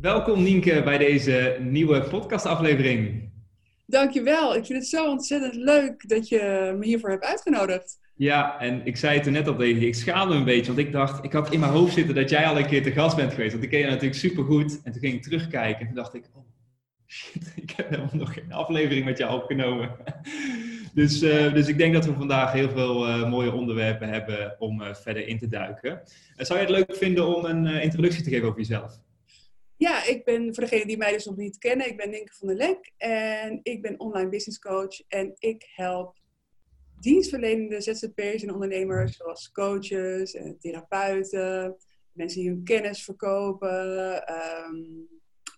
Welkom Nienke bij deze nieuwe podcastaflevering. Dankjewel. Ik vind het zo ontzettend leuk dat je me hiervoor hebt uitgenodigd. Ja, en ik zei het er net al tegen ik schaamde een beetje, want ik dacht, ik had in mijn hoofd zitten dat jij al een keer te gast bent geweest, want ik ken je natuurlijk supergoed. En toen ging ik terugkijken en toen dacht ik, oh shit, ik heb helemaal nog geen aflevering met jou opgenomen. Dus, uh, dus ik denk dat we vandaag heel veel uh, mooie onderwerpen hebben om uh, verder in te duiken. zou je het leuk vinden om een introductie te geven over jezelf? Ja, ik ben, voor degenen die mij dus nog niet kennen, ik ben Nienke van der Lek en ik ben online business coach en ik help dienstverlenende ZZP'ers en ondernemers zoals coaches en therapeuten, mensen die hun kennis verkopen, um,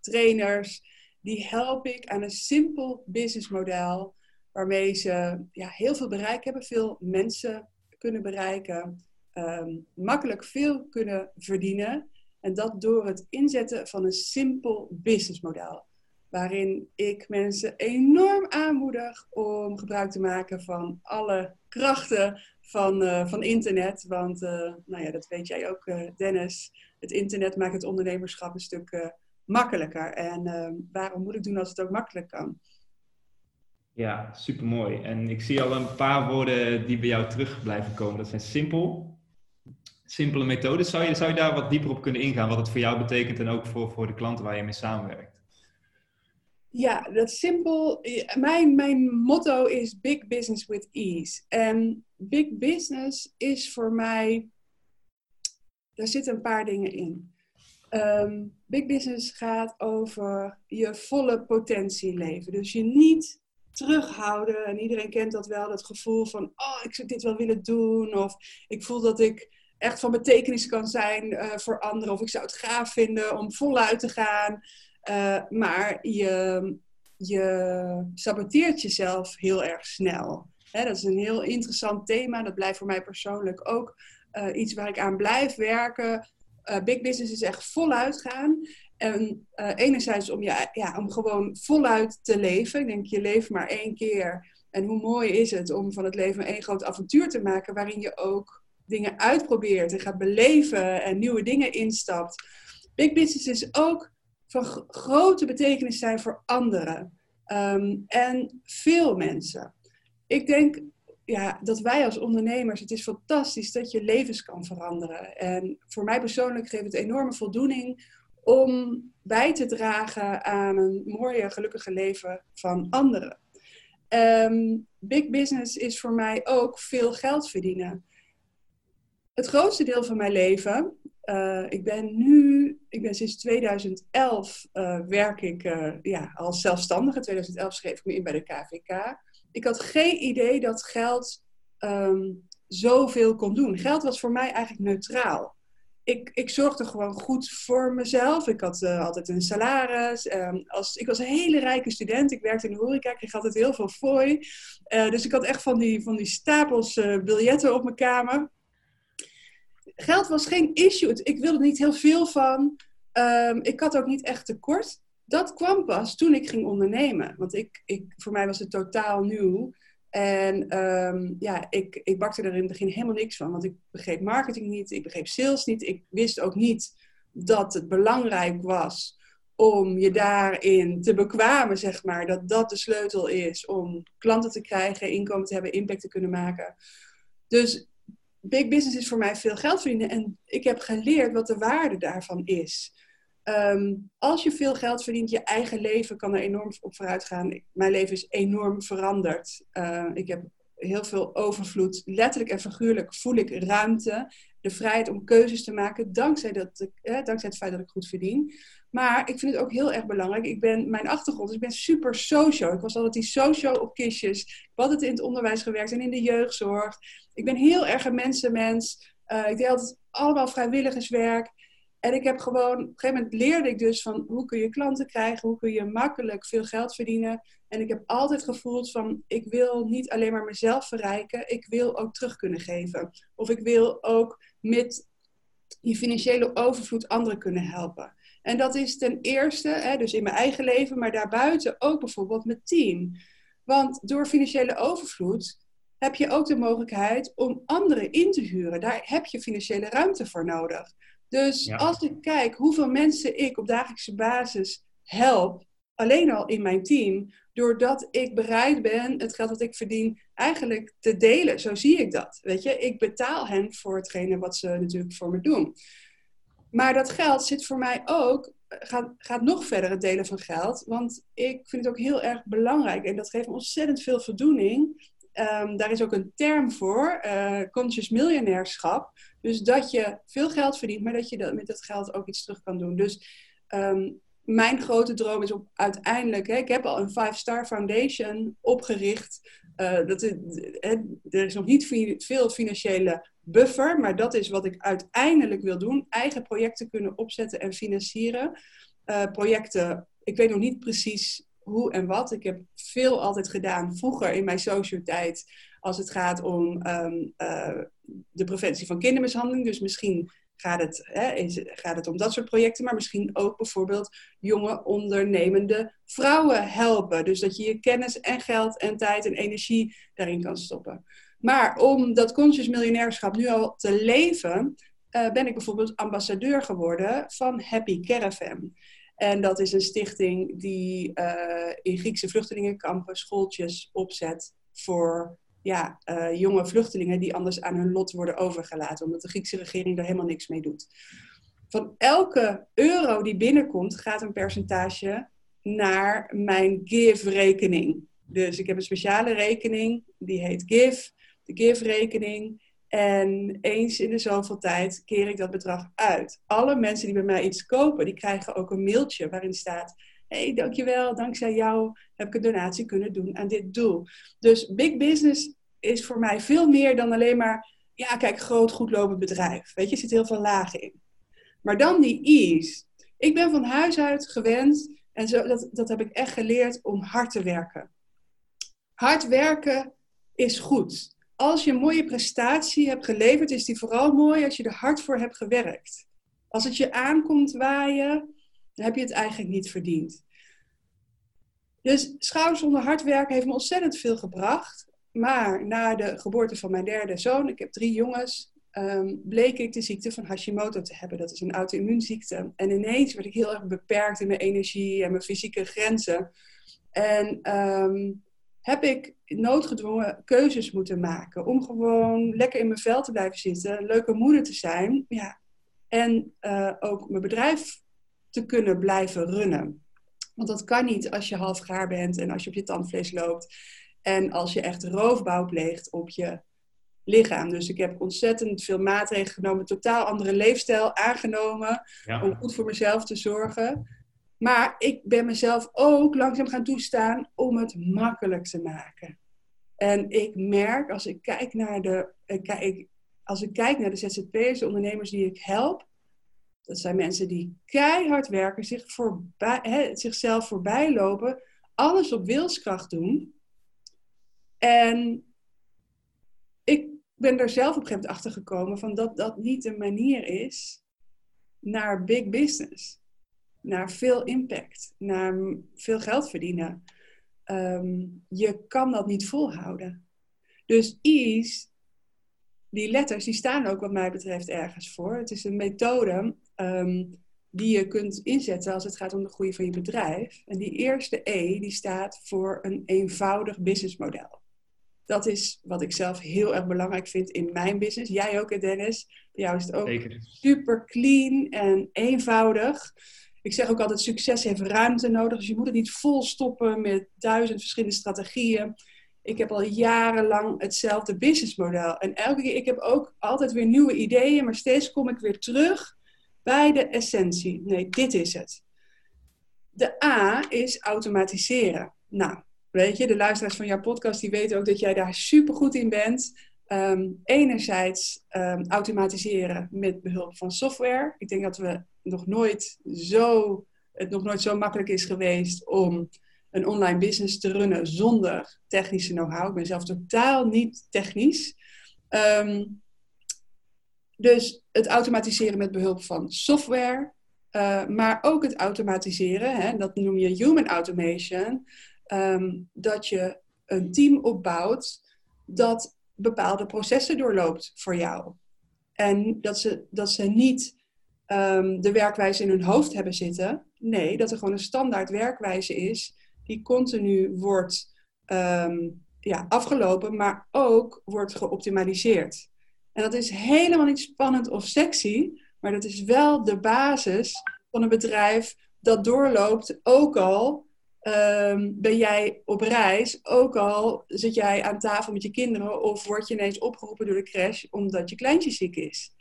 trainers. Die help ik aan een simpel businessmodel waarmee ze ja, heel veel bereik hebben, veel mensen kunnen bereiken, um, makkelijk veel kunnen verdienen en dat door het inzetten van een simpel businessmodel. Waarin ik mensen enorm aanmoedig om gebruik te maken van alle krachten van, uh, van internet. Want, uh, nou ja, dat weet jij ook, uh, Dennis. Het internet maakt het ondernemerschap een stuk makkelijker. En waarom moet ik doen als het ook makkelijk kan? Ja, supermooi. En ik zie al een paar woorden die bij jou terug blijven komen. Dat zijn simpel, simpele methodes. Zou je, zou je daar wat dieper op kunnen ingaan, wat het voor jou betekent en ook voor, voor de klanten waar je mee samenwerkt? Ja, dat simpel. Mijn, mijn motto is Big Business with Ease. En Big Business is voor mij, daar zitten een paar dingen in. Um, big Business gaat over je volle potentie leven. Dus je niet terughouden. En iedereen kent dat wel, dat gevoel van, oh, ik zou dit wel willen doen. Of ik voel dat ik echt van betekenis kan zijn uh, voor anderen. Of ik zou het gaaf vinden om voluit te gaan. Uh, maar je, je saboteert jezelf heel erg snel. Hè, dat is een heel interessant thema. Dat blijft voor mij persoonlijk ook uh, iets waar ik aan blijf werken. big business is echt voluit gaan. En enerzijds om, je, ja, om gewoon voluit te leven. Ik denk, je leeft maar één keer. En hoe mooi is het om van het leven één groot avontuur te maken waarin je ook dingen uitprobeert en gaat beleven en nieuwe dingen instapt. Big business is ook van grote betekenis zijn voor anderen um, en veel mensen. Ik denk ja, dat wij als ondernemers, het is fantastisch dat je levens kan veranderen. En voor mij persoonlijk geeft het enorme voldoening om bij te dragen aan een mooie, gelukkige leven van anderen. Um, big business is voor mij ook veel geld verdienen het grootste deel van mijn leven. Uh, ik ben nu, ik ben sinds 2011 uh, eh, werk ik uh, ja, als zelfstandige. 2011 schreef ik me in bij de KVK. Ik had geen idee dat geld um, zoveel kon doen. Geld was voor mij eigenlijk neutraal. Ik, ik zorgde gewoon goed voor mezelf. Ik had altijd een salaris. Um, als, ik was een hele rijke student. Ik werkte in de horeca. Ik kreeg altijd heel veel fooi. dus ik had echt van die, van die stapels biljetten op mijn kamer geld was geen issue. Ik wilde er niet heel veel van. Um, ik had ook niet echt tekort. Dat kwam pas toen ik ging ondernemen. Want ik, ik, voor mij was het totaal nieuw. En um, ja, ik, ik bakte er in het begin helemaal niks van. Want ik begreep marketing niet, ik begreep sales niet. Ik wist ook niet dat het belangrijk was om je daarin te bekwamen, zeg maar. Dat dat de sleutel is om klanten te krijgen, inkomen te hebben, impact te kunnen maken. Dus big business is voor mij veel geld verdienen. En ik heb geleerd wat de waarde daarvan is. Um, als je veel geld verdient, je eigen leven kan er enorm op vooruit gaan. Mijn leven is enorm veranderd. Uh, ik heb heel veel overvloed. Letterlijk en figuurlijk voel ik ruimte. De vrijheid om keuzes te maken, dankzij, dat dankzij het feit dat ik goed verdien. Maar ik vind het ook heel erg belangrijk. Ik ben, mijn achtergrond, dus ik ben super social. Ik was altijd die social op kistjes. Ik heb altijd in het onderwijs gewerkt en in de jeugdzorg. Ik ben heel erg een mensenmens. Uh, ik deed altijd allemaal vrijwilligerswerk. En ik heb gewoon, op een gegeven moment leerde ik dus van hoe kun je klanten krijgen, hoe kun je makkelijk veel geld verdienen. En ik heb altijd gevoeld van, ik wil niet alleen maar mezelf verrijken, ik wil ook terug kunnen geven. Of ik wil ook met die financiële overvloed anderen kunnen helpen. En dat is ten eerste, hè, dus in mijn eigen leven, maar daarbuiten ook bijvoorbeeld met team. Want door financiële overvloed heb je ook de mogelijkheid om anderen in te huren. Daar heb je financiële ruimte voor nodig. Dus als ik kijk hoeveel mensen ik op dagelijkse basis help, alleen al in mijn team, doordat ik bereid ben het geld dat ik verdien eigenlijk te delen. Zo zie ik dat. Weet je, ik betaal hen voor hetgene wat ze natuurlijk voor me doen. Maar dat geld zit voor mij ook, gaat, gaat nog verder het delen van geld. Want ik vind het ook heel erg belangrijk en dat geeft ontzettend veel voldoening. Um, daar is ook een term voor, uh, conscious miljonairschap. Dus dat je veel geld verdient, maar dat je dat, met dat geld ook iets terug kan doen. Dus um, mijn grote droom is om uiteindelijk, hè, ik heb al een Five Star Foundation opgericht. Uh, dat hè, er is nog niet veel financiële buffer, maar dat is wat ik uiteindelijk wil doen. Eigen projecten kunnen opzetten en financieren. Uh, projecten, ik weet nog niet precies hoe en wat. Ik heb veel altijd gedaan vroeger in mijn social tijd als het gaat om um, uh, de preventie van kindermishandeling. Dus misschien gaat het, hè, is, gaat het om dat soort projecten, maar misschien ook bijvoorbeeld jonge ondernemende vrouwen helpen. Dus dat je je kennis en geld en tijd en energie daarin kan stoppen. Maar om dat conscious miljonairschap nu al te leven, uh, ben ik bijvoorbeeld ambassadeur geworden van Happy Caravan. En dat is een stichting die uh, in Griekse vluchtelingenkampen schooltjes opzet voor ja, uh, jonge vluchtelingen die anders aan hun lot worden overgelaten, omdat de Griekse regering er helemaal niks mee doet. Van elke euro die binnenkomt, gaat een percentage naar mijn Give-rekening. Dus ik heb een speciale rekening, die heet Give, de Give-rekening. En eens in de zoveel tijd keer ik dat bedrag uit. Alle mensen die bij mij iets kopen, die krijgen ook een mailtje waarin staat: hey, dankjewel, dankzij jou heb ik een donatie kunnen doen aan dit doel. Dus big business is voor mij veel meer dan alleen maar, ja, kijk, groot, goed lopend bedrijf. Weet je, er zit heel veel lagen in. Maar dan die ease. Ik ben van huis uit gewend, en zo, dat, dat heb ik echt geleerd, om hard te werken. Hard werken is goed. Als je een mooie prestatie hebt geleverd, is die vooral mooi als je er hard voor hebt gewerkt. Als het je aankomt waaien, dan heb je het eigenlijk niet verdiend. Dus schouders onder hard werken heeft me ontzettend veel gebracht. Maar na de geboorte van mijn derde zoon, ik heb drie jongens, um, bleek ik de ziekte van Hashimoto te hebben. Dat is een auto-immuunziekte. En ineens werd ik heel erg beperkt in mijn energie en mijn fysieke grenzen. En um, heb ik noodgedwongen keuzes moeten maken om gewoon lekker in mijn vel te blijven zitten, leuke moeder te zijn. Ja. En uh, ook mijn bedrijf te kunnen blijven runnen. Want dat kan niet als je half gaar bent en als je op je tandvlees loopt. En als je echt roofbouw pleegt op je lichaam. Dus ik heb ontzettend veel maatregelen genomen, totaal andere leefstijl aangenomen ja. om goed voor mezelf te zorgen. Maar ik ben mezelf ook langzaam gaan toestaan om het makkelijk te maken. En ik merk als ik kijk naar de, ik, als ik kijk naar de ZZP'ers, de ondernemers die ik help, dat zijn mensen die keihard werken, zich voorbij, zichzelf voorbij lopen, alles op wilskracht doen. En ik ben er zelf op een gegeven moment achter gekomen van dat dat niet een manier is naar big business. Naar veel impact, naar veel geld verdienen. Um, je kan dat niet volhouden. Dus ease, die letters, die staan ook wat mij betreft ergens voor. Het is een methode um, die je kunt inzetten als het gaat om de groei van je bedrijf. En die eerste E, die staat voor een eenvoudig businessmodel. Dat is wat ik zelf heel erg belangrijk vind in mijn business. Jij ook, Dennis. Bij jou is het ook super clean en eenvoudig. Ik zeg ook altijd, succes heeft ruimte nodig. Dus je moet het niet vol stoppen met duizend verschillende strategieën. Ik heb al jarenlang hetzelfde businessmodel. En elke keer, ik heb ook altijd weer nieuwe ideeën, maar steeds kom ik weer terug bij de essentie. Nee, dit is het. De A is automatiseren. Nou, weet je, de luisteraars van jouw podcast die weten ook dat jij daar super goed in bent. Um, enerzijds um, automatiseren met behulp van software. Ik denk dat we nog nooit zo, het nog nooit zo makkelijk is geweest om een online business te runnen zonder technische know-how. Ik ben zelf totaal niet technisch. Ehm, dus het automatiseren met behulp van software, uh, maar ook het automatiseren, hè, dat noem je human automation, ehm, dat je een team opbouwt dat bepaalde processen doorloopt voor jou. En dat ze, dat ze niet um, de werkwijze in hun hoofd hebben zitten. Nee, dat er gewoon een standaard werkwijze is die continu wordt um, ja, afgelopen, maar ook wordt geoptimaliseerd. En dat is helemaal niet spannend of sexy, maar dat is wel de basis van een bedrijf dat doorloopt, ook al um, ben jij op reis, ook al zit jij aan tafel met je kinderen of word je ineens opgeroepen door de crash omdat je kleintje ziek is.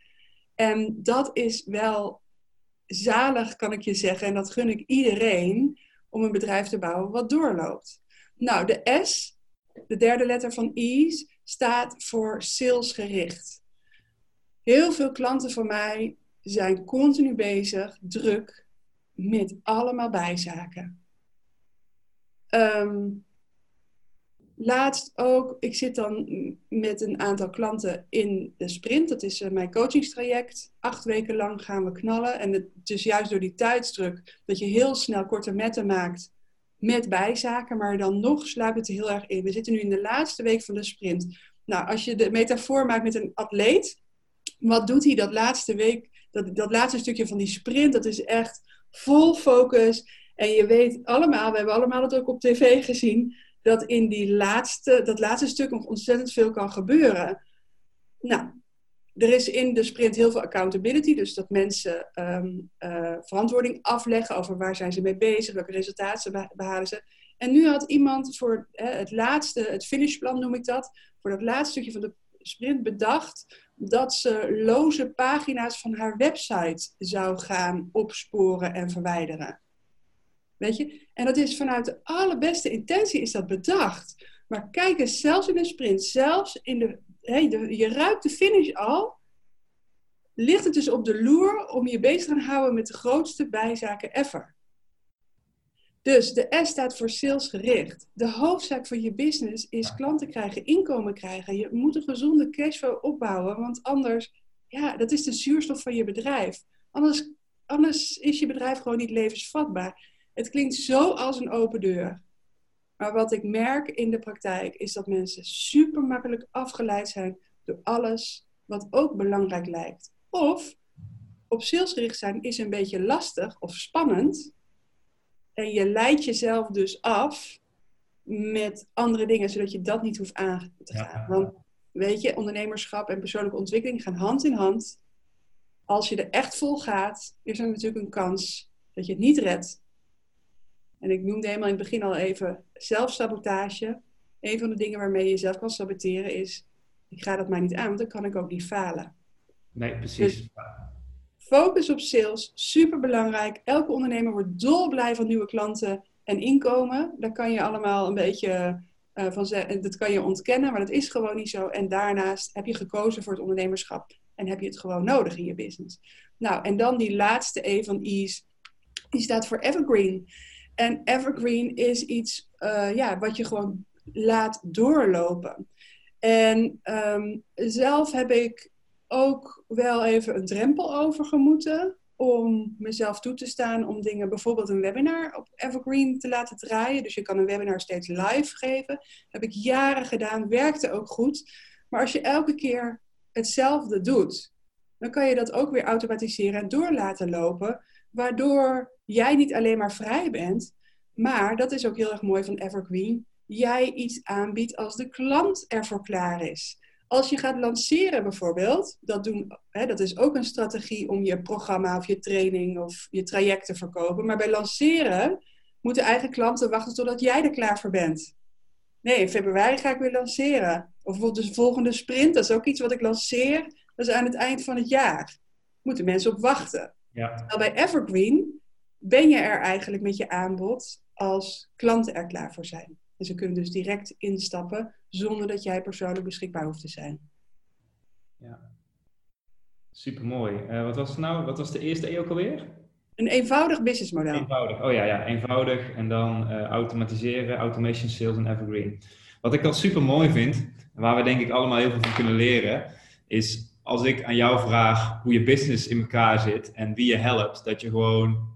En dat is wel zalig, kan ik je zeggen, en dat gun ik iedereen om een bedrijf te bouwen wat doorloopt. Nou, de S, de derde letter van Ease, staat voor salesgericht. Heel veel klanten van mij zijn continu bezig, druk, met allemaal bijzaken. Um, laatst ook, ik zit dan met een aantal klanten in de sprint. Dat is uh, mijn coachingstraject. Acht weken lang gaan we knallen. En het is juist door die tijdsdruk dat je heel snel korte metten maakt met bijzaken. Maar dan nog sluipt het er heel erg in. We zitten nu in de laatste week van de sprint. Nou, als je de metafoor maakt met een atleet. Wat doet hij dat laatste week? Dat, dat laatste stukje van die sprint, dat is echt vol focus. En je weet allemaal, we hebben allemaal het ook op tv gezien dat in die laatste, dat laatste stuk nog ontzettend veel kan gebeuren. Nou, er is in de sprint heel veel accountability, dus dat mensen um, uh, verantwoording afleggen over waar zijn ze mee bezig, welke resultaten behalen ze. En nu had iemand voor het laatste, het finishplan noem ik dat, voor dat laatste stukje van de sprint bedacht dat ze loze pagina's van haar website zou gaan opsporen en verwijderen. Weet je? En dat is vanuit de allerbeste intentie is dat bedacht. Maar kijk eens, zelfs in een sprint, zelfs in de, hey, je ruikt de finish al, ligt het dus op de loer om je bezig te houden met de grootste bijzaken ever. Dus de S staat voor salesgericht. De hoofdzaak van je business is klanten krijgen, inkomen krijgen. Je moet een gezonde cashflow opbouwen, want anders, ja, dat is de zuurstof van je bedrijf. Anders, anders is je bedrijf gewoon niet levensvatbaar. Het klinkt zo als een open deur. Maar wat ik merk in de praktijk is dat mensen super makkelijk afgeleid zijn door alles wat ook belangrijk lijkt. Of op salesgericht zijn is een beetje lastig of spannend. En je leidt jezelf dus af met andere dingen, zodat je dat niet hoeft aan te gaan. Want weet je, ondernemerschap en persoonlijke ontwikkeling gaan hand in hand. Als je er echt vol gaat, is er natuurlijk een kans dat je het niet redt. En ik noemde helemaal in het begin al even zelfsabotage. Een van de dingen waarmee je jezelf kan saboteren is, ik ga dat maar niet aan, want dan kan ik ook niet falen. Nee, precies. Dus focus op sales, super belangrijk. Elke ondernemer wordt dolblij van nieuwe klanten en inkomen. Daar kan je allemaal een beetje uh, van zeggen, dat kan je ontkennen, maar dat is gewoon niet zo. En daarnaast heb je gekozen voor het ondernemerschap en heb je het gewoon nodig in je business. Nou, en dan die laatste E van Ease, die staat voor Evergreen. En evergreen is iets uh, ja, wat je gewoon laat doorlopen. En um, zelf heb ik ook wel even een drempel overgemoeten om mezelf toe te staan om dingen, bijvoorbeeld een webinar op Evergreen te laten draaien. Dus je kan een webinar steeds live geven. Dat heb ik jaren gedaan, werkte ook goed. Maar als je elke keer hetzelfde doet, dan kan je dat ook weer automatiseren en door laten lopen. Waardoor jij niet alleen maar vrij bent, maar dat is ook heel erg mooi van Evergreen. Jij iets aanbiedt als de klant ervoor klaar is. Als je gaat lanceren bijvoorbeeld, dat, doen, hè, dat is ook een strategie om je programma of je training of je traject te verkopen. Maar bij lanceren moeten eigen klanten wachten totdat jij er klaar voor bent. Nee, in februari ga ik weer lanceren. Of bijvoorbeeld de volgende sprint, dat is ook iets wat ik lanceer. Dat is aan het eind van het jaar. Moeten mensen op wachten. Ja. bij Evergreen ben je er eigenlijk met je aanbod als klanten er klaar voor zijn. En ze kunnen dus direct instappen zonder dat jij persoonlijk beschikbaar hoeft te zijn. Ja. Supermooi. Uh, wat was het nou? Wat was de eerste E ook alweer? Een eenvoudig businessmodel. Eenvoudig, oh ja, ja, eenvoudig. En dan uh, automatiseren, automation, sales en evergreen. Wat ik al super mooi vind, waar we denk ik allemaal heel veel van kunnen leren, is als ik aan jou vraag hoe je business in elkaar zit en wie je helpt, dat je gewoon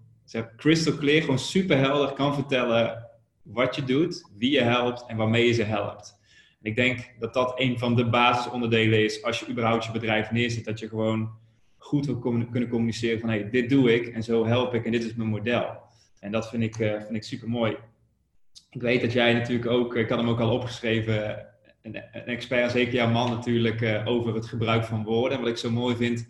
crystal clear, gewoon super helder kan vertellen wat je doet, wie je helpt en waarmee je ze helpt. En ik denk dat dat een van de basisonderdelen is als je überhaupt je bedrijf neerzet, dat je gewoon goed wil kunnen communiceren van hey, dit doe ik en zo help ik en dit is mijn model. En dat vind ik, uh, vind ik super mooi. Ik weet dat jij natuurlijk ook, ik had hem ook al opgeschreven, een, expert, zeker jouw man natuurlijk, uh, over het gebruik van woorden. En wat ik zo mooi vind,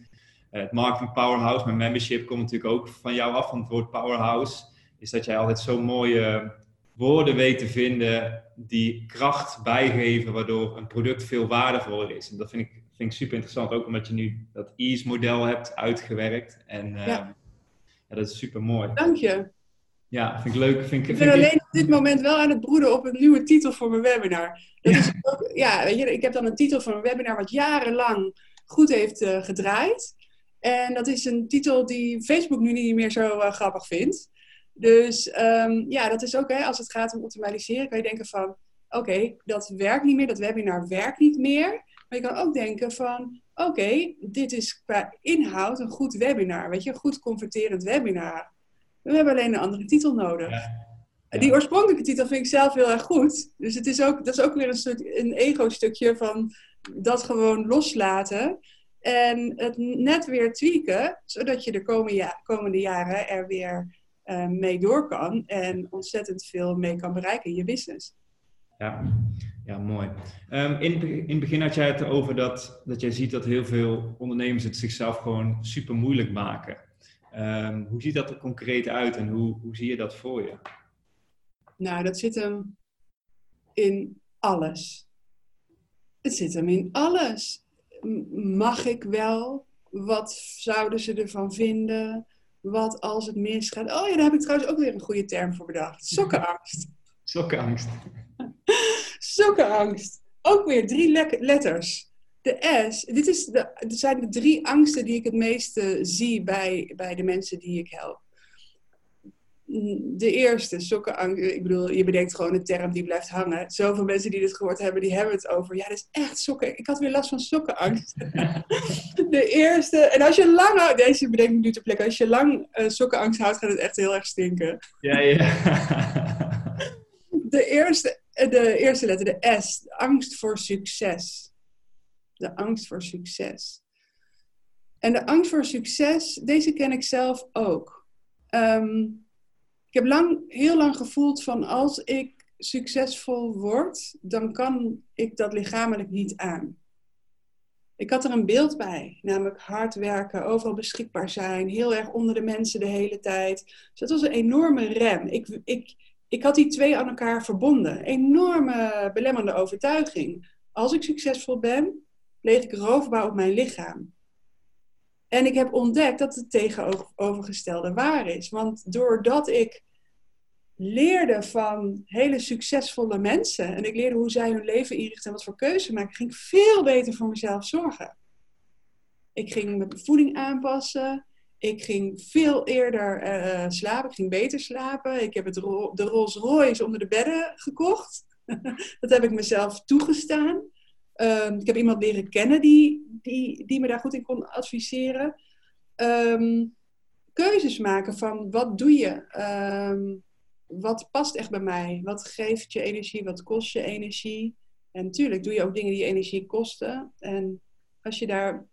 het marketing powerhouse, mijn membership komt natuurlijk ook van jou af, van het woord powerhouse, is dat jij altijd zo mooie woorden weet te vinden die kracht bijgeven, waardoor een product veel waardevoller is. En dat vind ik, vind ik super interessant, ook omdat je nu dat EASE-model hebt uitgewerkt. En uh, ja. ja. dat is super mooi. Dank je. Ja, vind ik leuk. Vind ik, ik ben alleen op dit moment wel aan het broeden op een nieuwe titel voor mijn webinar. Dat ja. Is ook, ja, weet je, ik heb dan een titel van een webinar wat jarenlang goed heeft uh, gedraaid. En dat is een titel die Facebook nu niet meer zo uh, grappig vindt. Dus um, ja, dat is ook, hè, als het gaat om optimaliseren, kan je denken van, oké, okay, dat werkt niet meer, dat webinar werkt niet meer. Maar je kan ook denken van, oké, okay, dit is qua inhoud een goed webinar, weet je, een goed converterend webinar. We hebben alleen een andere titel nodig. Ja. Die oorspronkelijke titel vind ik zelf heel erg goed. Dus het is ook, dat is ook weer een, soort, een ego-stukje van dat gewoon loslaten. En het net weer tweaken, zodat je de komende, komende jaren er weer uh, mee door kan en ontzettend veel mee kan bereiken in je business. Ja, ja mooi. Um, in, in het begin had jij het over dat, dat jij ziet dat heel veel ondernemers het zichzelf gewoon super moeilijk maken. Um, hoe ziet dat er concreet uit en hoe, hoe zie je dat voor je? Nou, dat zit hem in alles. Het zit hem in alles. Mag ik wel? Wat zouden ze ervan vinden? Wat als het misgaat? Oh ja, daar heb ik trouwens ook weer een goede term voor bedacht. Sokkenangst. Sokkenangst. Sokkenangst. Ook weer drie letters. De S, dit is de, zijn de drie angsten die ik het meeste zie bij, bij de mensen die ik help de eerste, sokkenangst. Ik bedoel, je bedenkt gewoon een term die blijft hangen. Zoveel mensen die dit gehoord hebben, die hebben het over. Ja, dat is echt sokken. Ik had weer last van sokkenangst. de eerste. En als je lang Deze bedenk ik nu ter plekke. Als je lang uh, sokkenangst houdt, gaat het echt heel erg stinken. Ja, ja. de, eerste, de eerste letter, de S. De angst voor succes. De angst voor succes. En de angst voor succes, deze ken ik zelf ook. Um, ik heb lang, heel lang gevoeld van als ik succesvol word, dan kan ik dat lichamelijk niet aan. Ik had er een beeld bij, namelijk hard werken, overal beschikbaar zijn, heel erg onder de mensen de hele tijd. Dus dat was een enorme rem. Ik, ik, ik had die twee aan elkaar verbonden. Enorme belemmerende overtuiging. Als ik succesvol ben, pleeg ik roofbouw op mijn lichaam. En ik heb ontdekt dat het tegenovergestelde waar is. Want doordat ik leerde van hele succesvolle mensen en ik leerde hoe zij hun leven inrichten en wat voor keuzes maken, ging ik veel beter voor mezelf zorgen. Ik ging mijn voeding aanpassen. Ik ging veel eerder uh, slapen. Ik ging beter slapen. Ik heb het de Rolls Royce onder de bedden gekocht. dat heb ik mezelf toegestaan. Um, ik heb iemand leren kennen die, die, die me daar goed in kon adviseren. Um, keuzes maken van wat doe je? Um, wat past echt bij mij? Wat geeft je energie? Wat kost je energie? En natuurlijk doe je ook dingen die energie kosten. En als je daar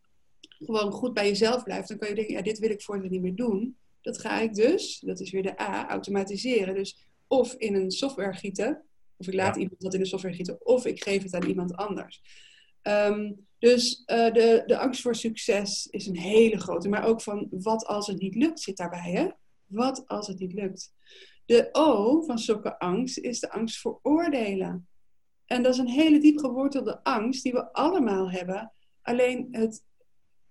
gewoon goed bij jezelf blijft, dan kan je denken, ja, dit wil ik voortaan niet meer doen. Dat ga ik dus, dat is weer de A, automatiseren. Dus of in een software gieten, of ik laat iemand dat in de software gieten, of ik geef het aan iemand anders. Um, dus uh, de, de angst voor succes is een hele grote. Maar ook van wat als het niet lukt zit daarbij. Hè? Wat als het niet lukt? De O van sokkenangst is de angst voor oordelen. En dat is een hele diep gewortelde angst die we allemaal hebben. Alleen het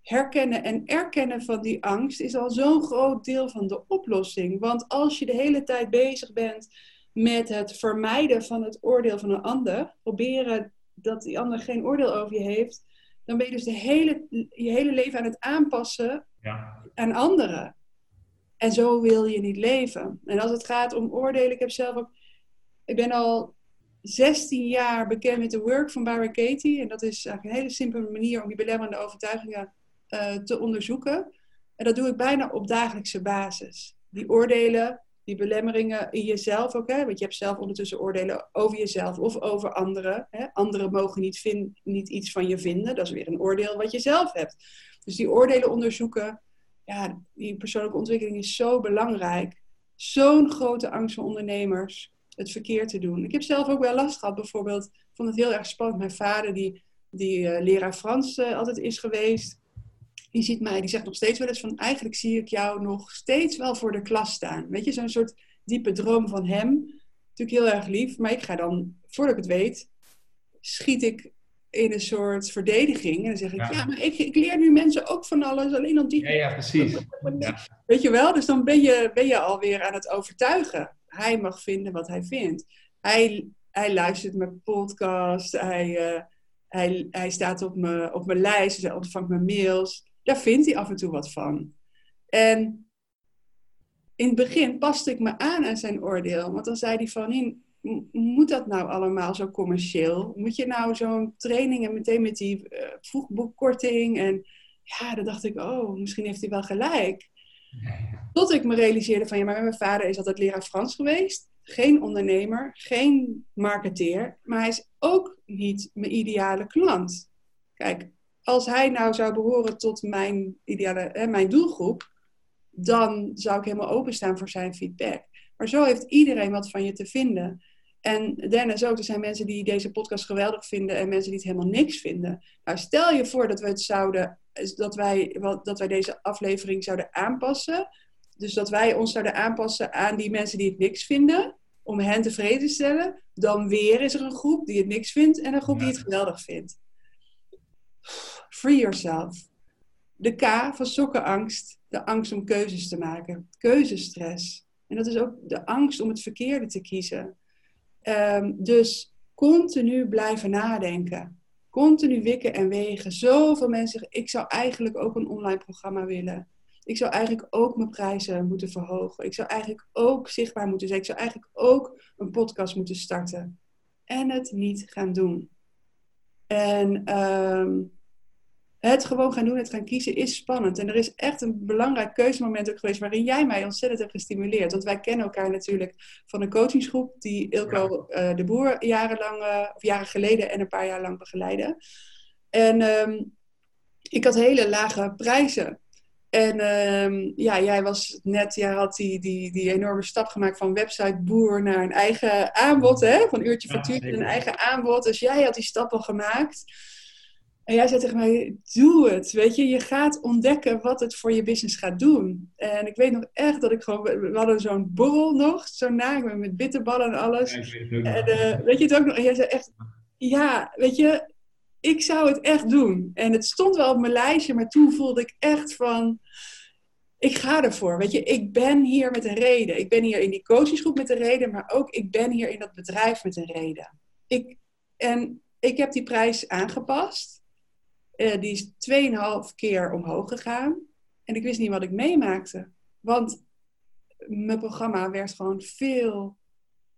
herkennen en erkennen van die angst is al zo'n groot deel van de oplossing. Want als je de hele tijd bezig bent met het vermijden van het oordeel van een ander, proberen dat die ander geen oordeel over je heeft, dan ben je dus de hele, je hele leven aan het aanpassen Ja. aan anderen. En zo wil je niet leven. En als het gaat om oordelen, ik heb zelf ook, ik ben al 16 jaar bekend met de work van Byron Katie. En dat is eigenlijk een hele simpele manier om die belemmerende overtuigingen eh, te onderzoeken. En dat doe ik bijna op dagelijkse basis. Die oordelen, die belemmeringen in jezelf ook. Hè? Want je hebt zelf ondertussen oordelen over jezelf of over anderen. Hè? Anderen mogen niet, niet iets van je vinden. Dat is weer een oordeel wat je zelf hebt. Dus die oordelen onderzoeken. Ja, die persoonlijke ontwikkeling is zo belangrijk. Zo'n grote angst van ondernemers. Het verkeerd te doen. Ik heb zelf ook wel last gehad. Bijvoorbeeld, ik vond het heel erg spannend. Mijn vader, die, die eh, leraar Frans eh, altijd is geweest. Die ziet mij, die zegt nog steeds wel eens van... Eigenlijk zie ik jou nog steeds wel voor de klas staan. Weet je, zo'n soort diepe droom van hem. Natuurlijk heel erg lief. Maar ik ga dan, voordat ik het weet... Schiet ik in een soort verdediging. En dan zeg ik, Ja. ja, maar ik, ik leer nu mensen ook van alles. Alleen dan die Ja, ja, precies. Ja. Weet je wel? Dus dan ben je, ben je alweer aan het overtuigen. Hij mag vinden wat hij vindt. Hij, hij luistert mijn podcast. Hij, eh, hij, hij staat op mijn, op mijn lijst. Hij ontvangt mijn mails. Daar vindt hij af en toe wat van. En in het begin paste ik me aan aan zijn oordeel. Want dan zei hij van... "Nien, m- moet dat nou allemaal zo commercieel? Moet je nou zo'n training en meteen met die eh, vroegboekkorting? En ja, dan dacht ik, oh, misschien heeft hij wel gelijk. Tot ik me realiseerde van, ja, maar mijn vader is altijd leraar Frans geweest. Geen ondernemer, geen marketeer. Maar hij is ook niet mijn ideale klant. Kijk, als hij nou zou behoren tot mijn, ideale, hè, mijn doelgroep, dan zou ik helemaal openstaan voor zijn feedback. Maar zo heeft iedereen wat van je te vinden. En Dennis ook, er zijn mensen die deze podcast geweldig vinden en mensen die het helemaal niks vinden. Nou, stel je voor dat we het zouden, dat wij, dat wij deze aflevering zouden aanpassen. Dus dat wij ons zouden aanpassen aan die mensen die het niks vinden, om hen tevreden te stellen. Dan weer is er een groep die het niks vindt en een groep die het geweldig vindt. Free yourself. De K van sokkenangst, de angst om keuzes te maken. Keuzestress. En dat is ook de angst om het verkeerde te kiezen. Ehm, dus continu blijven nadenken. Continu wikken en wegen. Zoveel mensen zeggen, ik zou eigenlijk ook een online programma willen. Ik zou eigenlijk ook mijn prijzen moeten verhogen. Ik zou eigenlijk ook zichtbaar moeten zijn. Ik zou eigenlijk ook een podcast moeten starten. En het niet gaan doen. En ehm, het gewoon gaan doen, het gaan kiezen, is spannend. En er is echt een belangrijk keuzemoment ook geweest waarin jij mij ontzettend hebt gestimuleerd. Want wij kennen elkaar natuurlijk van een coachingsgroep die Ilko eh, de Boer jarenlang, eh, of jaren geleden en een paar jaar lang begeleidde. En ehm, ik had hele lage prijzen. En ehm, ja, jij was net, jij had die, die, die enorme stap gemaakt van website boer naar een eigen aanbod, hè? Van uurtje Ja, factuur zeker. een eigen aanbod. Dus jij had die stap al gemaakt. En jij zei tegen mij, doe het. Weet je, je gaat ontdekken wat het voor je business gaat doen. En ik weet nog echt dat ik gewoon, we hadden zo'n borrel nog, zo na, met bitterballen en alles. Ja, weet. En eh, weet je het ook nog? En jij zei echt, ja, weet je, ik zou het echt doen. En het stond wel op mijn lijstje, maar toen voelde ik echt van, ik ga ervoor. Weet je, ik ben hier met een reden. Ik ben hier in die coachingsgroep met een reden, maar ook ik ben hier in dat bedrijf met een reden. Ik, en ik heb die prijs aangepast. Eh, die is 2,5 keer omhoog gegaan. En ik wist niet wat ik meemaakte. Want mijn programma werd gewoon veel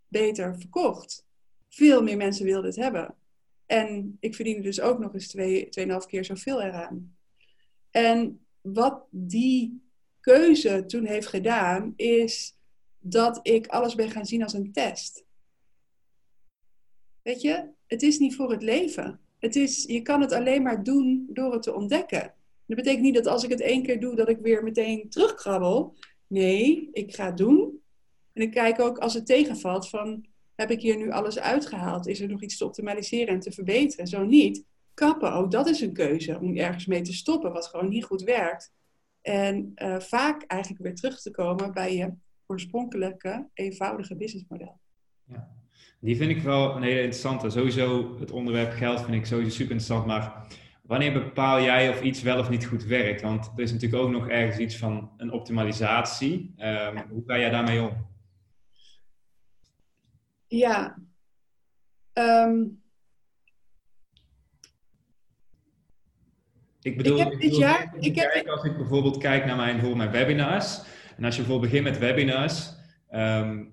beter verkocht. Veel meer mensen wilden het hebben. En ik verdiende dus ook nog eens 2,5 keer zoveel eraan. En wat die keuze toen heeft gedaan, is dat ik alles ben gaan zien als een test. Weet je, het is niet voor het leven. Het is, je kan het alleen maar doen door het te ontdekken. Dat betekent niet dat als ik het één keer doe, dat ik weer meteen terugkrabbel. Nee, ik ga het doen. En ik kijk ook als het tegenvalt van, heb ik hier nu alles uitgehaald? Is er nog iets te optimaliseren en te verbeteren? Zo niet. Kappen, ook dat is een keuze om ergens mee te stoppen, wat gewoon niet goed werkt. En eh, vaak eigenlijk weer terug te komen bij je oorspronkelijke, eenvoudige businessmodel. Ja. Die vind ik wel een hele interessante. Sowieso het onderwerp geld vind ik sowieso super interessant. Maar wanneer bepaal jij of iets wel of niet goed werkt? Want er is natuurlijk ook nog ergens iets van een optimalisatie. Ehm, Hoe ga jij daarmee om? Ja. Ehm, Ik bedoel, Ik heb dit jaar- ik heb- kijk, als ik bijvoorbeeld kijk naar mijn, voor mijn webinars. En als je bijvoorbeeld begint met webinars. ehm,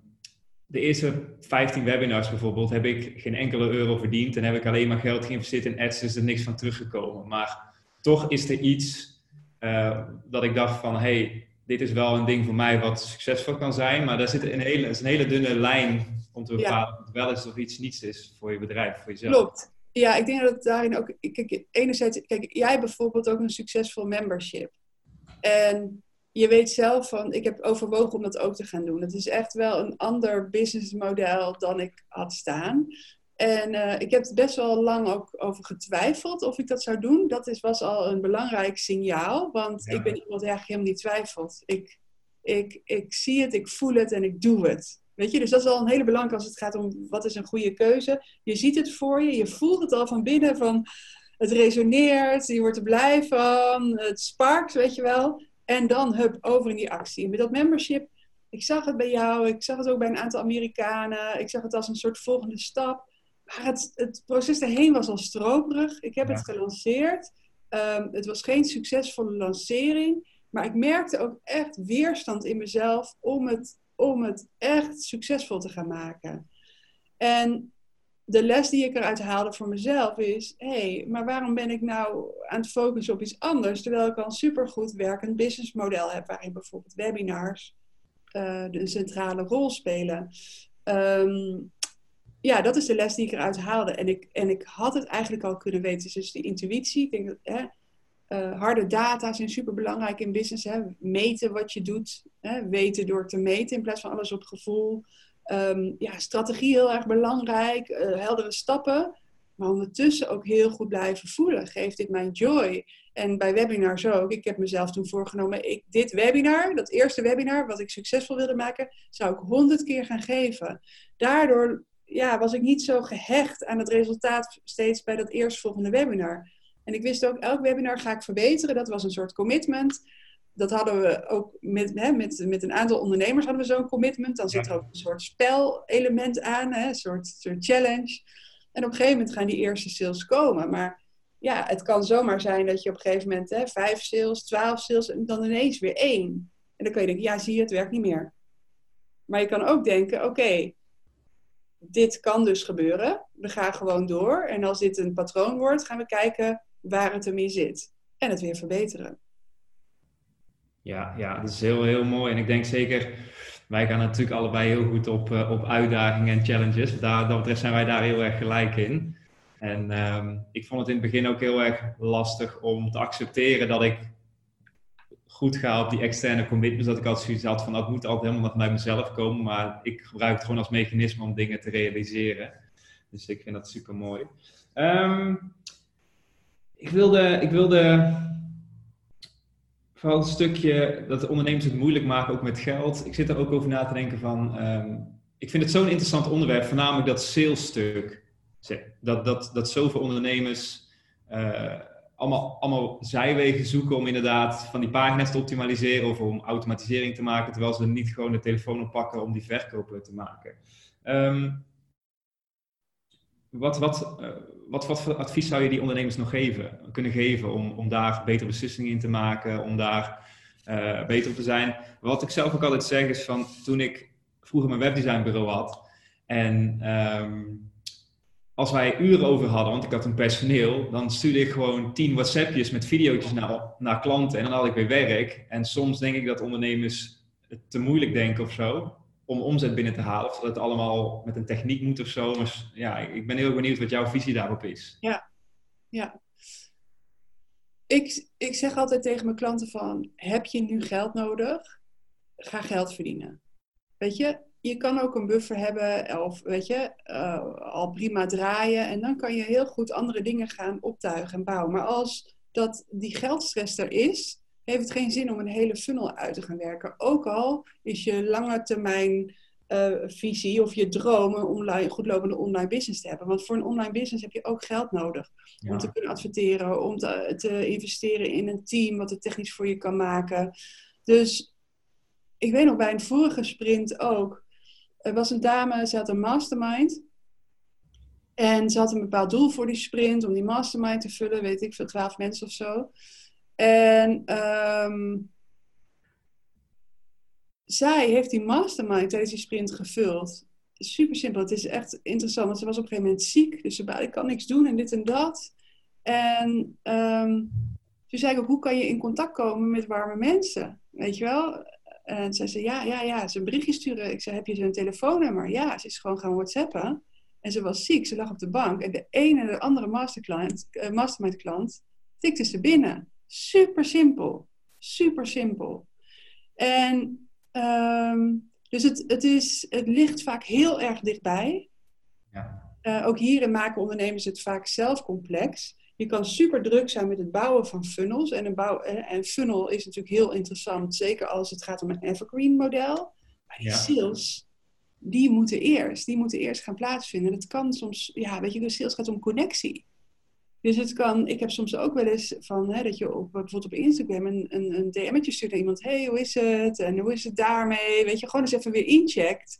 de eerste 15 webinars bijvoorbeeld heb ik geen enkele euro verdiend. En heb ik alleen maar geld geïnvesteerd in ads. Dus er is niks van teruggekomen. Maar toch is er iets eh, dat ik dacht van... Hey, dit is wel een ding voor mij wat succesvol kan zijn. Maar daar zit een hele, is een hele dunne lijn om te Ja. bepalen of het wel is of iets niets is voor je bedrijf, voor jezelf. Klopt. Ja, ik denk dat het daarin ook. Kijk, enerzijds, kijk, jij hebt bijvoorbeeld ook een succesvol membership. En je weet zelf van, ik heb overwogen om dat ook te gaan doen. Het is echt wel een ander businessmodel dan ik had staan. En eh, ik heb er best wel lang ook over getwijfeld of ik dat zou doen. Dat is, was al een belangrijk signaal, want Ja. ik ben iemand die eigenlijk helemaal niet twijfelt. Ik, ik, ik zie het, ik voel het en ik doe het. Weet je, dus dat is al een hele belangrijke als het gaat om wat is een goede keuze. Je ziet het voor je, je voelt het al van binnen van het resoneert, je wordt er blij van, het sparkt, weet je wel. En dan hup, over in die actie. En met dat membership, ik zag het bij jou, ik zag het ook bij een aantal Amerikanen, ik zag het als een soort volgende stap. Maar het, het proces daarheen was al stroperig. Ik heb Ja. het gelanceerd. Ehm, het was geen succesvolle lancering. Maar ik merkte ook echt weerstand in mezelf om het, om het echt succesvol te gaan maken. En de les die ik eruit haalde voor mezelf is: hé, hey, maar waarom ben ik nou aan het focussen op iets anders? Terwijl ik al een supergoed werkend businessmodel heb, waarin bijvoorbeeld webinars eh, de centrale rol spelen. Ehm, ja, dat is de les die ik eruit haalde. En ik, en ik had het eigenlijk al kunnen weten. Dus de intuïtie, ik denk dat hè, eh, harde data zijn super belangrijk in business. Hè. Meten wat je doet, hè. weten door te meten in plaats van alles op gevoel. Ehm, ja, strategie heel erg belangrijk, eh, heldere stappen. Maar ondertussen ook heel goed blijven voelen. Geeft dit mij joy? En bij webinars ook. Ik heb mezelf toen voorgenomen, ik, dit webinar, dat eerste webinar wat ik succesvol wilde maken, zou ik honderd keer gaan geven. Daardoor ja, was ik niet zo gehecht aan het resultaat steeds bij dat eerstvolgende webinar. En ik wist ook, elk webinar ga ik verbeteren. Dat was een soort commitment. Dat hadden we ook met, hè, met, met een aantal ondernemers hadden we zo'n commitment. Dan zit er ook een soort spelelement aan, hè, een soort, soort challenge. En op een gegeven moment gaan die eerste sales komen. Maar ja, het kan zomaar zijn dat je op een gegeven moment hè, vijf sales, twaalf sales en dan ineens weer één. En dan kan je denken, ja, zie je, het werkt niet meer. Maar je kan ook denken, oké, dit kan dus gebeuren. We gaan gewoon door. En als dit een patroon wordt, gaan we kijken waar het in zit. En het weer verbeteren. Ja, ja, dat is heel, heel mooi. En ik denk zeker, wij gaan natuurlijk allebei heel goed op, uh, op uitdagingen en challenges. Daar, dat betreft zijn wij daar heel erg gelijk in. En um, ik vond het in het begin ook heel erg lastig om te accepteren dat ik goed ga op die externe commitments. Dat ik altijd zoiets had van, dat moet altijd helemaal vanuit mezelf komen. Maar ik gebruik het gewoon als mechanisme om dingen te realiseren. Dus ik vind dat super mooi. Um, ik wilde, ik wilde vooral het stukje dat de ondernemers het moeilijk maken, ook met geld. Ik zit er ook over na te denken van, um, ik vind het zo'n interessant onderwerp, voornamelijk dat salesstuk. Dat, dat, dat zoveel ondernemers uh, allemaal, allemaal zijwegen zoeken om inderdaad van die pagina's te optimaliseren of om automatisering te maken, terwijl ze niet gewoon de telefoon oppakken om die verkopen te maken. Um, wat, wat, uh, wat, wat voor advies zou je die ondernemers nog geven, kunnen geven om, om daar betere beslissingen in te maken, om daar uh, beter op te zijn? Wat ik zelf ook altijd zeg is van toen ik vroeger mijn webdesignbureau had en um, als wij uren over hadden, want ik had een personeel, dan stuurde ik gewoon tien WhatsAppjes met video's naar, naar klanten en dan had ik weer werk. En soms denk ik dat ondernemers het te moeilijk denken of zo om omzet binnen te halen. Of dat het allemaal met een techniek moet of zo. Maar ja, ik ben heel benieuwd wat jouw visie daarop is. Ja, ja. Ik, ik zeg altijd tegen mijn klanten van, heb je nu geld nodig? Ga geld verdienen. Weet je, je kan ook een buffer hebben of weet je, uh, al prima draaien. En dan kan je heel goed andere dingen gaan optuigen en bouwen. Maar als dat, die geldstress er is, heeft het geen zin om een hele funnel uit te gaan werken. Ook al is je lange termijn uh, visie of je droom een online, goedlopende online business te hebben. Want voor een online business heb je ook geld nodig. Ja. Om te kunnen adverteren, om te, te investeren in een team wat het technisch voor je kan maken. Dus ik weet nog bij een vorige sprint ook. Er was een dame, ze had een mastermind. En ze had een bepaald doel voor die sprint, om die mastermind te vullen, weet ik veel, twaalf mensen of zo. En ehm, zij heeft die mastermind die sprint gevuld. Super simpel. Het is echt interessant. Want ze was op een gegeven moment ziek. Dus ze ik kan niks doen en dit en dat. En um, toen zei ik ook, hoe kan je in contact komen met warme mensen? Weet je wel? En zij zei, ja, ja, ja. Ze een berichtje sturen. Ik zei, heb je zijn telefoonnummer? Ja, ze is gewoon gaan whatsappen. En ze was ziek. Ze lag op de bank. En de ene en de andere uh, mastermind klant tikte ze binnen. Super simpel. Super simpel. En um, dus het, het, is, het ligt vaak heel erg dichtbij. Ja. Uh, ook hierin maken ondernemers het vaak zelf complex. Je kan super druk zijn met het bouwen van funnels. En een, bouw, en funnel is natuurlijk heel interessant, zeker als het gaat om een evergreen model. Maar die ja. sales, die moeten eerst, die moeten eerst gaan plaatsvinden. Dat kan soms, ja, weet je, de sales gaat om connectie. Dus het kan, ik heb soms ook wel eens van hè, dat je op, bijvoorbeeld op Instagram een, een, een DM'tje stuurt naar iemand. hey, hoe is het? En hoe is het daarmee? Weet je, gewoon eens even weer incheckt.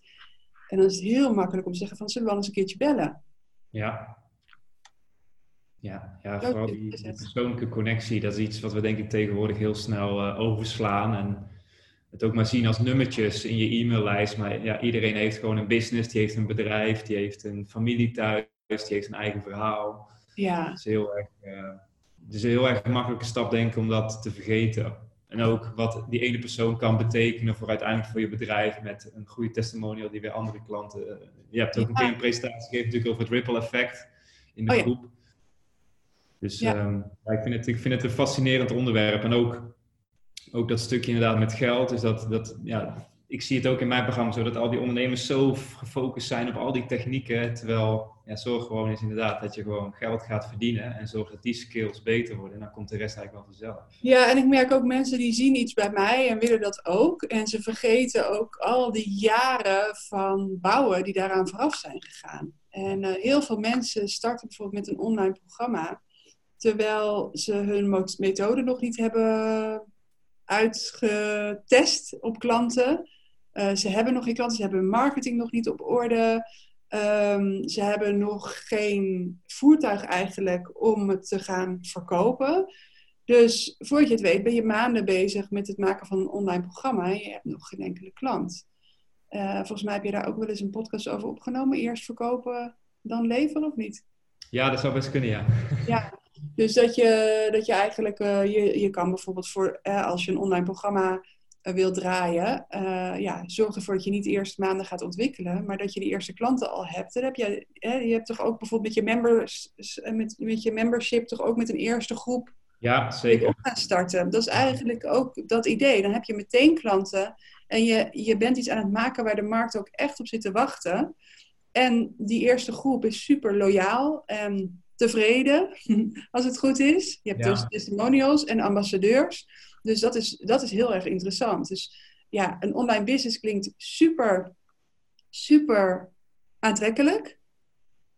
En dan is het heel makkelijk om te zeggen van, zullen we wel eens een keertje bellen? Ja. Ja, ja vooral die, die, persoonlijke connectie, dat is iets wat we denk ik tegenwoordig heel snel uh, overslaan. En het ook maar zien als nummertjes in je e-maillijst. Maar ja, iedereen heeft gewoon een business, die heeft een bedrijf, die heeft een familie thuis, die heeft een eigen verhaal. Ja. Het is heel erg, uh, het is een heel erg makkelijke stap, denk ik, om dat te vergeten. En ook wat die ene persoon kan betekenen voor uiteindelijk voor je bedrijf met een goede testimonial die weer andere klanten. Uh, je hebt ook ja. een keer een presentatie gegeven natuurlijk over het ripple effect in de oh, groep. Ja. Dus ja. Um, ik, vind het, ik vind het een fascinerend onderwerp. En ook, ook dat stukje inderdaad met geld. Is dat, dat, ja, ik zie het ook in mijn programma zo dat al die ondernemers zo gefocust zijn op al die technieken. Terwijl ja, zorg gewoon is inderdaad dat je gewoon geld gaat verdienen en zorg dat die skills beter worden. En dan komt de rest eigenlijk wel vanzelf. Ja, en ik merk ook mensen die zien iets bij mij en willen dat ook. En ze vergeten ook al die jaren van bouwen die daaraan vooraf zijn gegaan. En uh, heel veel mensen starten bijvoorbeeld met een online programma. Terwijl ze hun methode nog niet hebben uitgetest op klanten. Uh, ze hebben nog geen klanten, ze hebben hun marketing nog niet op orde. Um, ze hebben nog geen voertuig eigenlijk om het te gaan verkopen. Dus voordat je het weet ben je maanden bezig met het maken van een online programma en je hebt nog geen enkele klant. Uh, volgens mij heb je daar ook wel eens een podcast over opgenomen. Eerst verkopen, dan leveren of niet? Ja, dat zou best kunnen, ja. Ja, dus dat je, dat je eigenlijk, uh, je, je kan bijvoorbeeld voor, als je een online programma wil draaien, ja, zorg ervoor dat je niet eerst maanden gaat ontwikkelen, maar dat je de eerste klanten al hebt. Dan heb je, je hebt toch ook bijvoorbeeld met je, members, met, met je membership toch ook met een eerste groep ja, zeker. op gaan starten. Dat is eigenlijk ook dat idee. Dan heb je meteen klanten en je, je bent iets aan het maken waar de markt ook echt op zit te wachten. En die eerste groep is super loyaal en tevreden, als het goed is. Je hebt ja. dus testimonials en ambassadeurs. Dus dat is, dat is heel erg interessant. Dus ja, een online business klinkt super, super aantrekkelijk.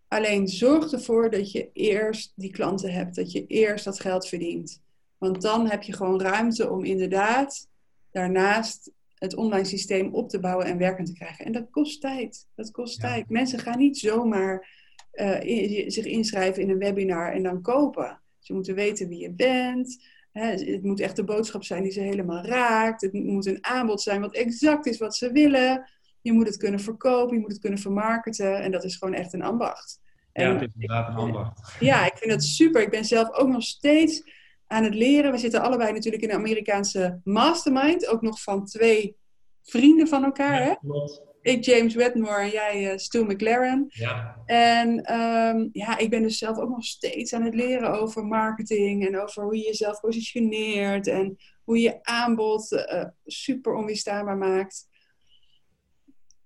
Alleen zorg ervoor dat je eerst die klanten hebt, dat je eerst dat geld verdient. Want dan heb je gewoon ruimte om inderdaad daarnaast het online systeem op te bouwen en werkend te krijgen. En dat kost tijd. Dat kost ja. tijd. Mensen gaan niet zomaar uh, zich inschrijven in een webinar en dan kopen. Ze moeten weten wie je bent. Het moet echt de boodschap zijn die ze helemaal raakt. Het moet een aanbod zijn wat exact is wat ze willen. Je moet het kunnen verkopen, je moet het kunnen vermarkten. En dat is gewoon echt een ambacht. En ja, het is inderdaad een ambacht. Ja, ik vind dat super. Ik ben zelf ook nog steeds aan het leren. We zitten allebei natuurlijk in een Amerikaanse mastermind. Ook nog van twee vrienden van elkaar. Ja, hè? Klopt. Ik James Wedmore en jij uh, Stu McLaren. Ja. En um, ja, ik ben dus zelf ook nog steeds aan het leren over marketing en over hoe je jezelf positioneert en hoe je aanbod uh, super onweerstaanbaar maakt.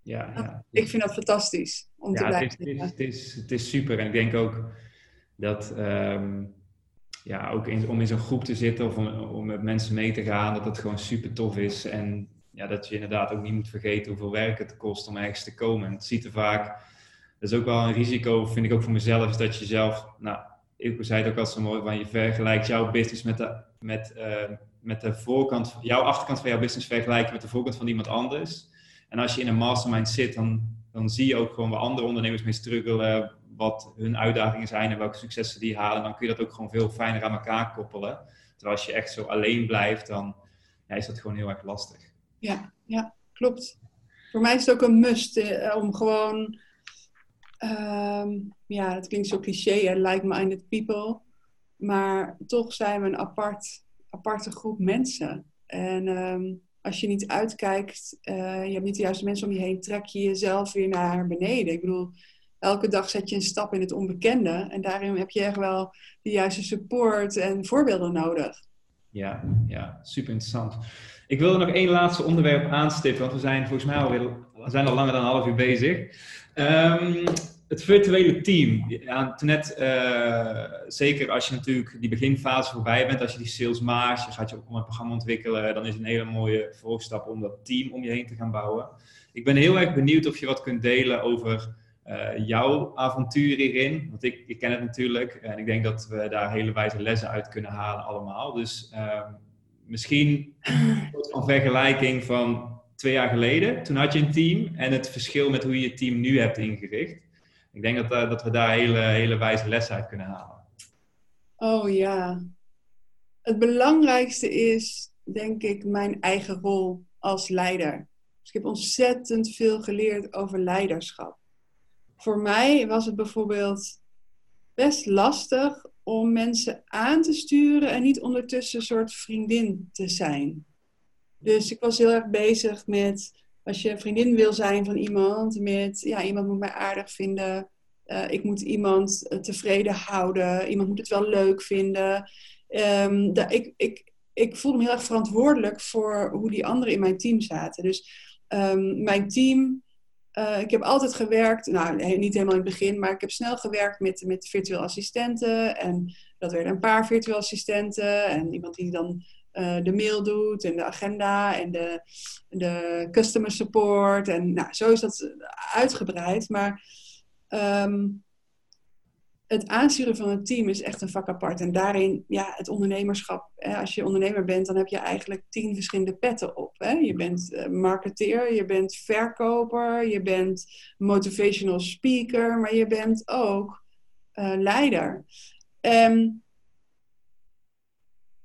Ja, ja. Ik vind dat fantastisch om ja, te blijven. Het is, het, is, het is super en ik denk ook dat um, ja, ook in, om in zo'n groep te zitten of om, om met mensen mee te gaan, dat dat gewoon super tof is. En ja, dat je inderdaad ook niet moet vergeten hoeveel werk het kost om ergens te komen. En het ziet er vaak, dat is ook wel een risico, vind ik ook voor mezelf, is dat je zelf, nou, ik zei het ook al zo mooi, van je vergelijkt jouw business met de, met, uh, met de voorkant, jouw achterkant van jouw business vergelijken met de voorkant van iemand anders. En als je in een mastermind zit, dan, dan zie je ook gewoon waar andere ondernemers mee struggelen, wat hun uitdagingen zijn en welke successen die halen. Dan kun je dat ook gewoon veel fijner aan elkaar koppelen. Terwijl als je echt zo alleen blijft, dan ja, is dat gewoon heel erg lastig. Ja, ja, klopt. Voor mij is het ook een must eh, om gewoon, ehm, ja, het klinkt zo cliché, like-minded people. Maar toch zijn we een apart, aparte groep mensen. En ehm, als je niet uitkijkt, uh, je hebt niet de juiste mensen om je heen, trek je jezelf weer naar beneden. Ik bedoel, elke dag zet je een stap in het onbekende. En daarin heb je echt wel de juiste support en voorbeelden nodig. Ja, ja super interessant. Ik wilde nog één laatste onderwerp aanstippen, want we zijn volgens mij alweer we zijn al langer dan een half uur bezig. Um, het virtuele team. Ja, net, uh, zeker als je natuurlijk die beginfase voorbij bent, als je die sales maakt, je gaat je een programma ontwikkelen, dan is een hele mooie volgstap om dat team om je heen te gaan bouwen. Ik ben heel erg benieuwd of je wat kunt delen over uh, jouw avontuur hierin. Want ik, ik ken het natuurlijk en ik denk dat we daar hele wijze lessen uit kunnen halen allemaal. Dus uh, misschien een soort van vergelijking van twee jaar geleden. Toen had je een team en het verschil met hoe je je team nu hebt ingericht. Ik denk dat, uh, dat we daar hele, hele wijze lessen uit kunnen halen. Oh ja. Het belangrijkste is, denk ik, mijn eigen rol als leider. Dus ik heb ontzettend veel geleerd over leiderschap. Voor mij was het bijvoorbeeld best lastig om mensen aan te sturen en niet ondertussen een soort vriendin te zijn. Dus ik was heel erg bezig met, als je vriendin wil zijn van iemand, met, ja, iemand moet mij aardig vinden. Uh, ik moet iemand uh, tevreden houden. Iemand moet het wel leuk vinden. Da, ik, ik, ik voelde me heel erg verantwoordelijk voor hoe die anderen in mijn team zaten. Dus um, mijn team, uh, ik heb altijd gewerkt, nou niet helemaal in het begin, maar ik heb snel gewerkt met, met virtueel assistenten. En dat werden een paar virtueel assistenten. En iemand die dan uh, de mail doet en de agenda en de, de customer support. En nou, zo is dat uitgebreid. Maar um, het aansturen van een team is echt een vak apart. En daarin, ja, het ondernemerschap. Hè, als je ondernemer bent, dan heb je eigenlijk tien verschillende petten op. Hè. Je bent uh, marketeer, je bent verkoper, je bent motivational speaker, maar je bent ook uh, leider. Um,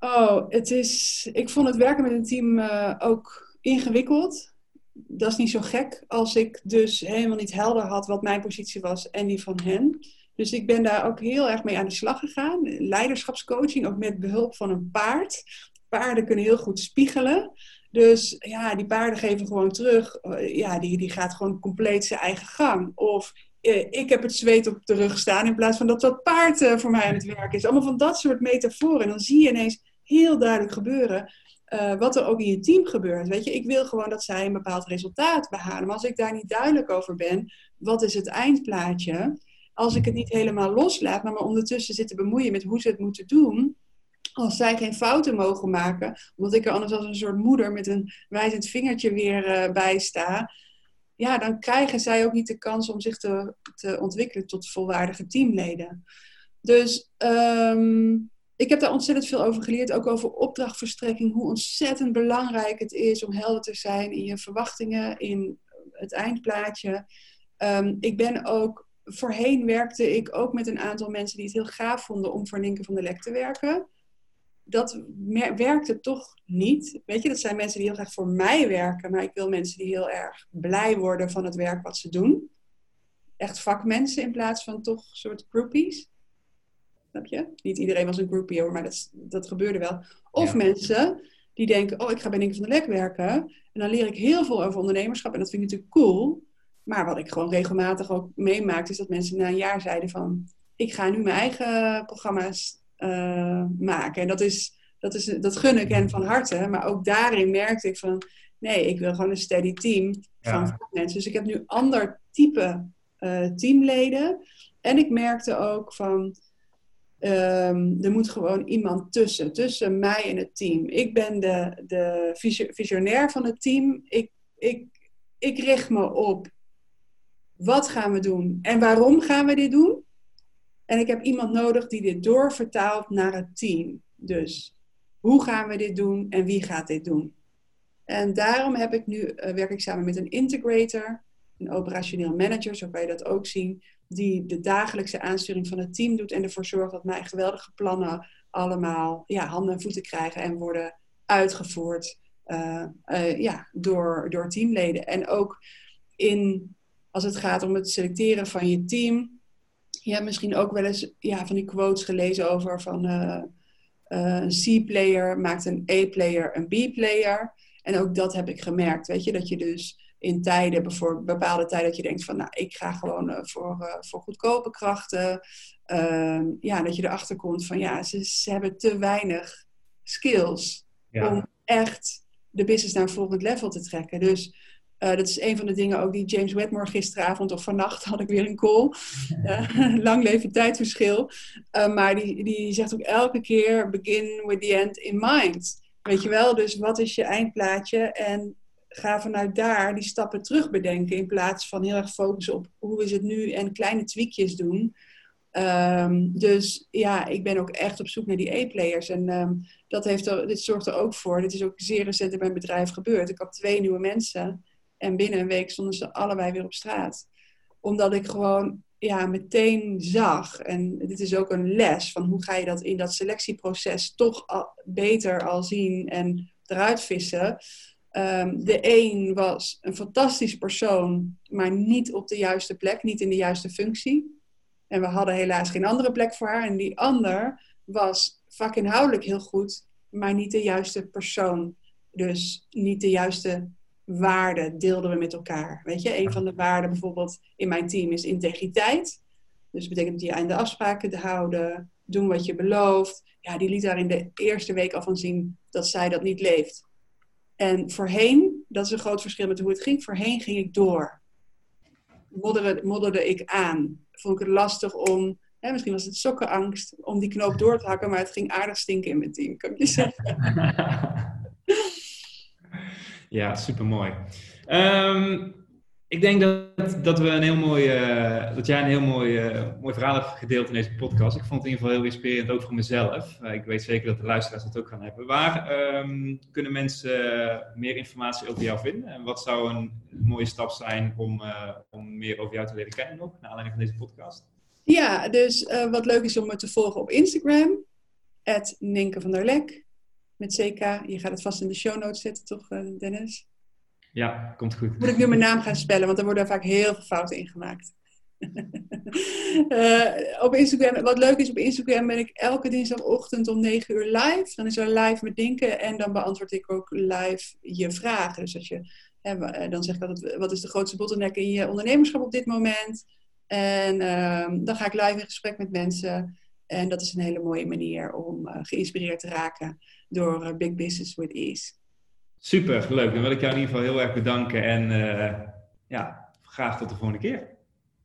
Oh, het is. Ik vond het werken met een team uh, ook ingewikkeld. Dat is niet zo gek als ik dus helemaal niet helder had wat mijn positie was en die van hen. Dus ik ben daar ook heel erg mee aan de slag gegaan. Leiderschapscoaching, ook met behulp van een paard. Paarden kunnen heel goed spiegelen. Dus ja, die paarden geven gewoon terug. Uh, ja, die, die gaat gewoon compleet zijn eigen gang. Of uh, ik heb het zweet op de rug staan in plaats van dat dat paard uh, voor mij aan het werk is. Allemaal van dat soort metaforen. En dan zie je ineens heel duidelijk gebeuren. Uh, wat er ook in je team gebeurt. Weet je, ik wil gewoon dat zij een bepaald resultaat behalen. Maar als ik daar niet duidelijk over ben, wat is het eindplaatje? Als ik het niet helemaal loslaat, maar me ondertussen zit te bemoeien met hoe ze het moeten doen. Als zij geen fouten mogen maken, omdat ik er anders als een soort moeder met een wijzend vingertje weer uh, bij sta. Ja, dan krijgen zij ook niet de kans om zich te, te ontwikkelen tot volwaardige teamleden. Dus um, ik heb daar ontzettend veel over geleerd, ook over opdrachtverstrekking, hoe ontzettend belangrijk het is om helder te zijn in je verwachtingen, in het eindplaatje. Um, ik ben ook, voorheen werkte ik ook met een aantal mensen die het heel gaaf vonden om voor Ninke van der Lek te werken. Dat werkte toch niet. Weet je, dat zijn mensen die heel graag voor mij werken, maar ik wil mensen die heel erg blij worden van het werk wat ze doen. Echt vakmensen in plaats van toch soort groupies. Snap je? Niet iedereen was een groupie hoor, maar dat, dat gebeurde wel. Of ja. mensen die denken, oh, ik ga bij Nick van der Lek werken. En dan leer ik heel veel over ondernemerschap. En dat vind ik natuurlijk cool. Maar wat ik gewoon regelmatig ook meemaak, is dat mensen na een jaar zeiden van... Ik ga nu mijn eigen programma's uh, maken. En dat, is, dat, is, dat gun ik hen van harte. Maar ook daarin merkte ik van... Nee, ik wil gewoon een steady team van ja. mensen. Dus ik heb nu ander type uh, teamleden. En ik merkte ook van Um, er moet gewoon iemand tussen, tussen mij en het team. Ik ben de, de visionair van het team. Ik, ik, ik richt me op wat gaan we doen en waarom gaan we dit doen. En ik heb iemand nodig die dit doorvertaalt naar het team. Dus hoe gaan we dit doen en wie gaat dit doen? En daarom heb ik nu, uh, werk ik samen met een integrator. een operationeel manager, zo kan je dat ook zien, die de dagelijkse aansturing van het team doet en ervoor zorgt dat mijn geweldige plannen allemaal ja, handen en voeten krijgen en worden uitgevoerd uh, uh, ja, door, door teamleden. En ook in, als het gaat om het selecteren van je team. Je hebt misschien ook wel eens ja, van die quotes gelezen over van uh, een C-player maakt een A-player een B-player. En ook dat heb ik gemerkt, weet je, dat je dus in tijden, bijvoorbeeld bepaalde tijden, dat je denkt van, nou, ik ga gewoon voor, voor goedkope krachten. Ehm, ja, dat je erachter komt van, ja, ze, ze hebben te weinig skills om echt de business naar een volgend level te trekken. Dus uh, dat is een van de dingen ook die James Wedmore gisteravond of vannacht had ik weer een call. Uh, lang leven tijdverschil. Uh, maar die, die zegt ook elke keer begin with the end in mind. Weet je wel, dus wat is je eindplaatje? En ga vanuit daar die stappen terug bedenken. In plaats van heel erg focussen op hoe is het nu en kleine tweakjes doen. Um, dus ja, ik ben ook echt op zoek naar die E-players. En um, dat heeft er, dit zorgt er ook voor. Dit is ook zeer recent in mijn bedrijf gebeurd. Ik had twee nieuwe mensen. En binnen een week stonden ze allebei weer op straat. Omdat ik gewoon ja, meteen zag. En dit is ook een les van hoe ga je dat in dat selectieproces toch beter al zien en eruit vissen. Um, de een was een fantastische persoon, maar niet op de juiste plek, niet in de juiste functie. En we hadden helaas geen andere plek voor haar. En die ander was vakinhoudelijk heel goed, maar niet de juiste persoon. Dus niet de juiste waarden deelden we met elkaar. Weet je, een van de waarden bijvoorbeeld in mijn team is integriteit. Dus dat betekent dat je aan de afspraken te houden, doen wat je belooft. Ja, die liet daar in de eerste week al van zien dat zij dat niet leeft. En voorheen, dat is een groot verschil met hoe het ging, voorheen ging ik door. Modderde, modderde ik aan. Vond ik het lastig om, hè, misschien was het sokkenangst, om die knoop door te hakken, maar het ging aardig stinken in mijn team, kan ik je zeggen. Ja, super mooi. Um, ik denk dat, dat we een heel mooi, uh, dat jij een heel mooi, uh, mooi verhaal hebt gedeeld in deze podcast. Ik vond het in ieder geval heel inspirerend, ook voor mezelf. Uh, ik weet zeker dat de luisteraars dat ook gaan hebben. Waar um, kunnen mensen meer informatie over jou vinden? En wat zou een mooie stap zijn om, om meer over jou te leren kennen nog, naar aanleiding van deze podcast? Ja, dus wat leuk is om me te volgen op Instagram, Ninke van der Lek met CK. Je gaat het vast in de show notes zetten, toch, eh, Dennis? Ja, komt goed. Moet ik nu mijn naam gaan spellen, want er worden vaak heel veel fouten in gemaakt. uh, op Instagram, wat leuk is, op Instagram ben ik elke dinsdagochtend om 9 uur live. Dan is er live met Dinken en dan beantwoord ik ook live je vragen. Dus als je, hè, eh, dan zeg ik altijd, wat is de grootste bottleneck in je ondernemerschap op dit moment? En uh, dan ga ik live in gesprek met mensen. En dat is een hele mooie manier om uh, geïnspireerd te raken door uh, Big Business with Ease. Super, leuk. Dan wil ik jou in ieder geval heel erg bedanken en uh, ja, graag tot de volgende keer.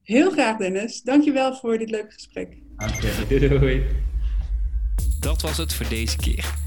Heel graag Dennis. Dankjewel voor dit leuke gesprek. Oké, doei. Dat was het voor deze keer.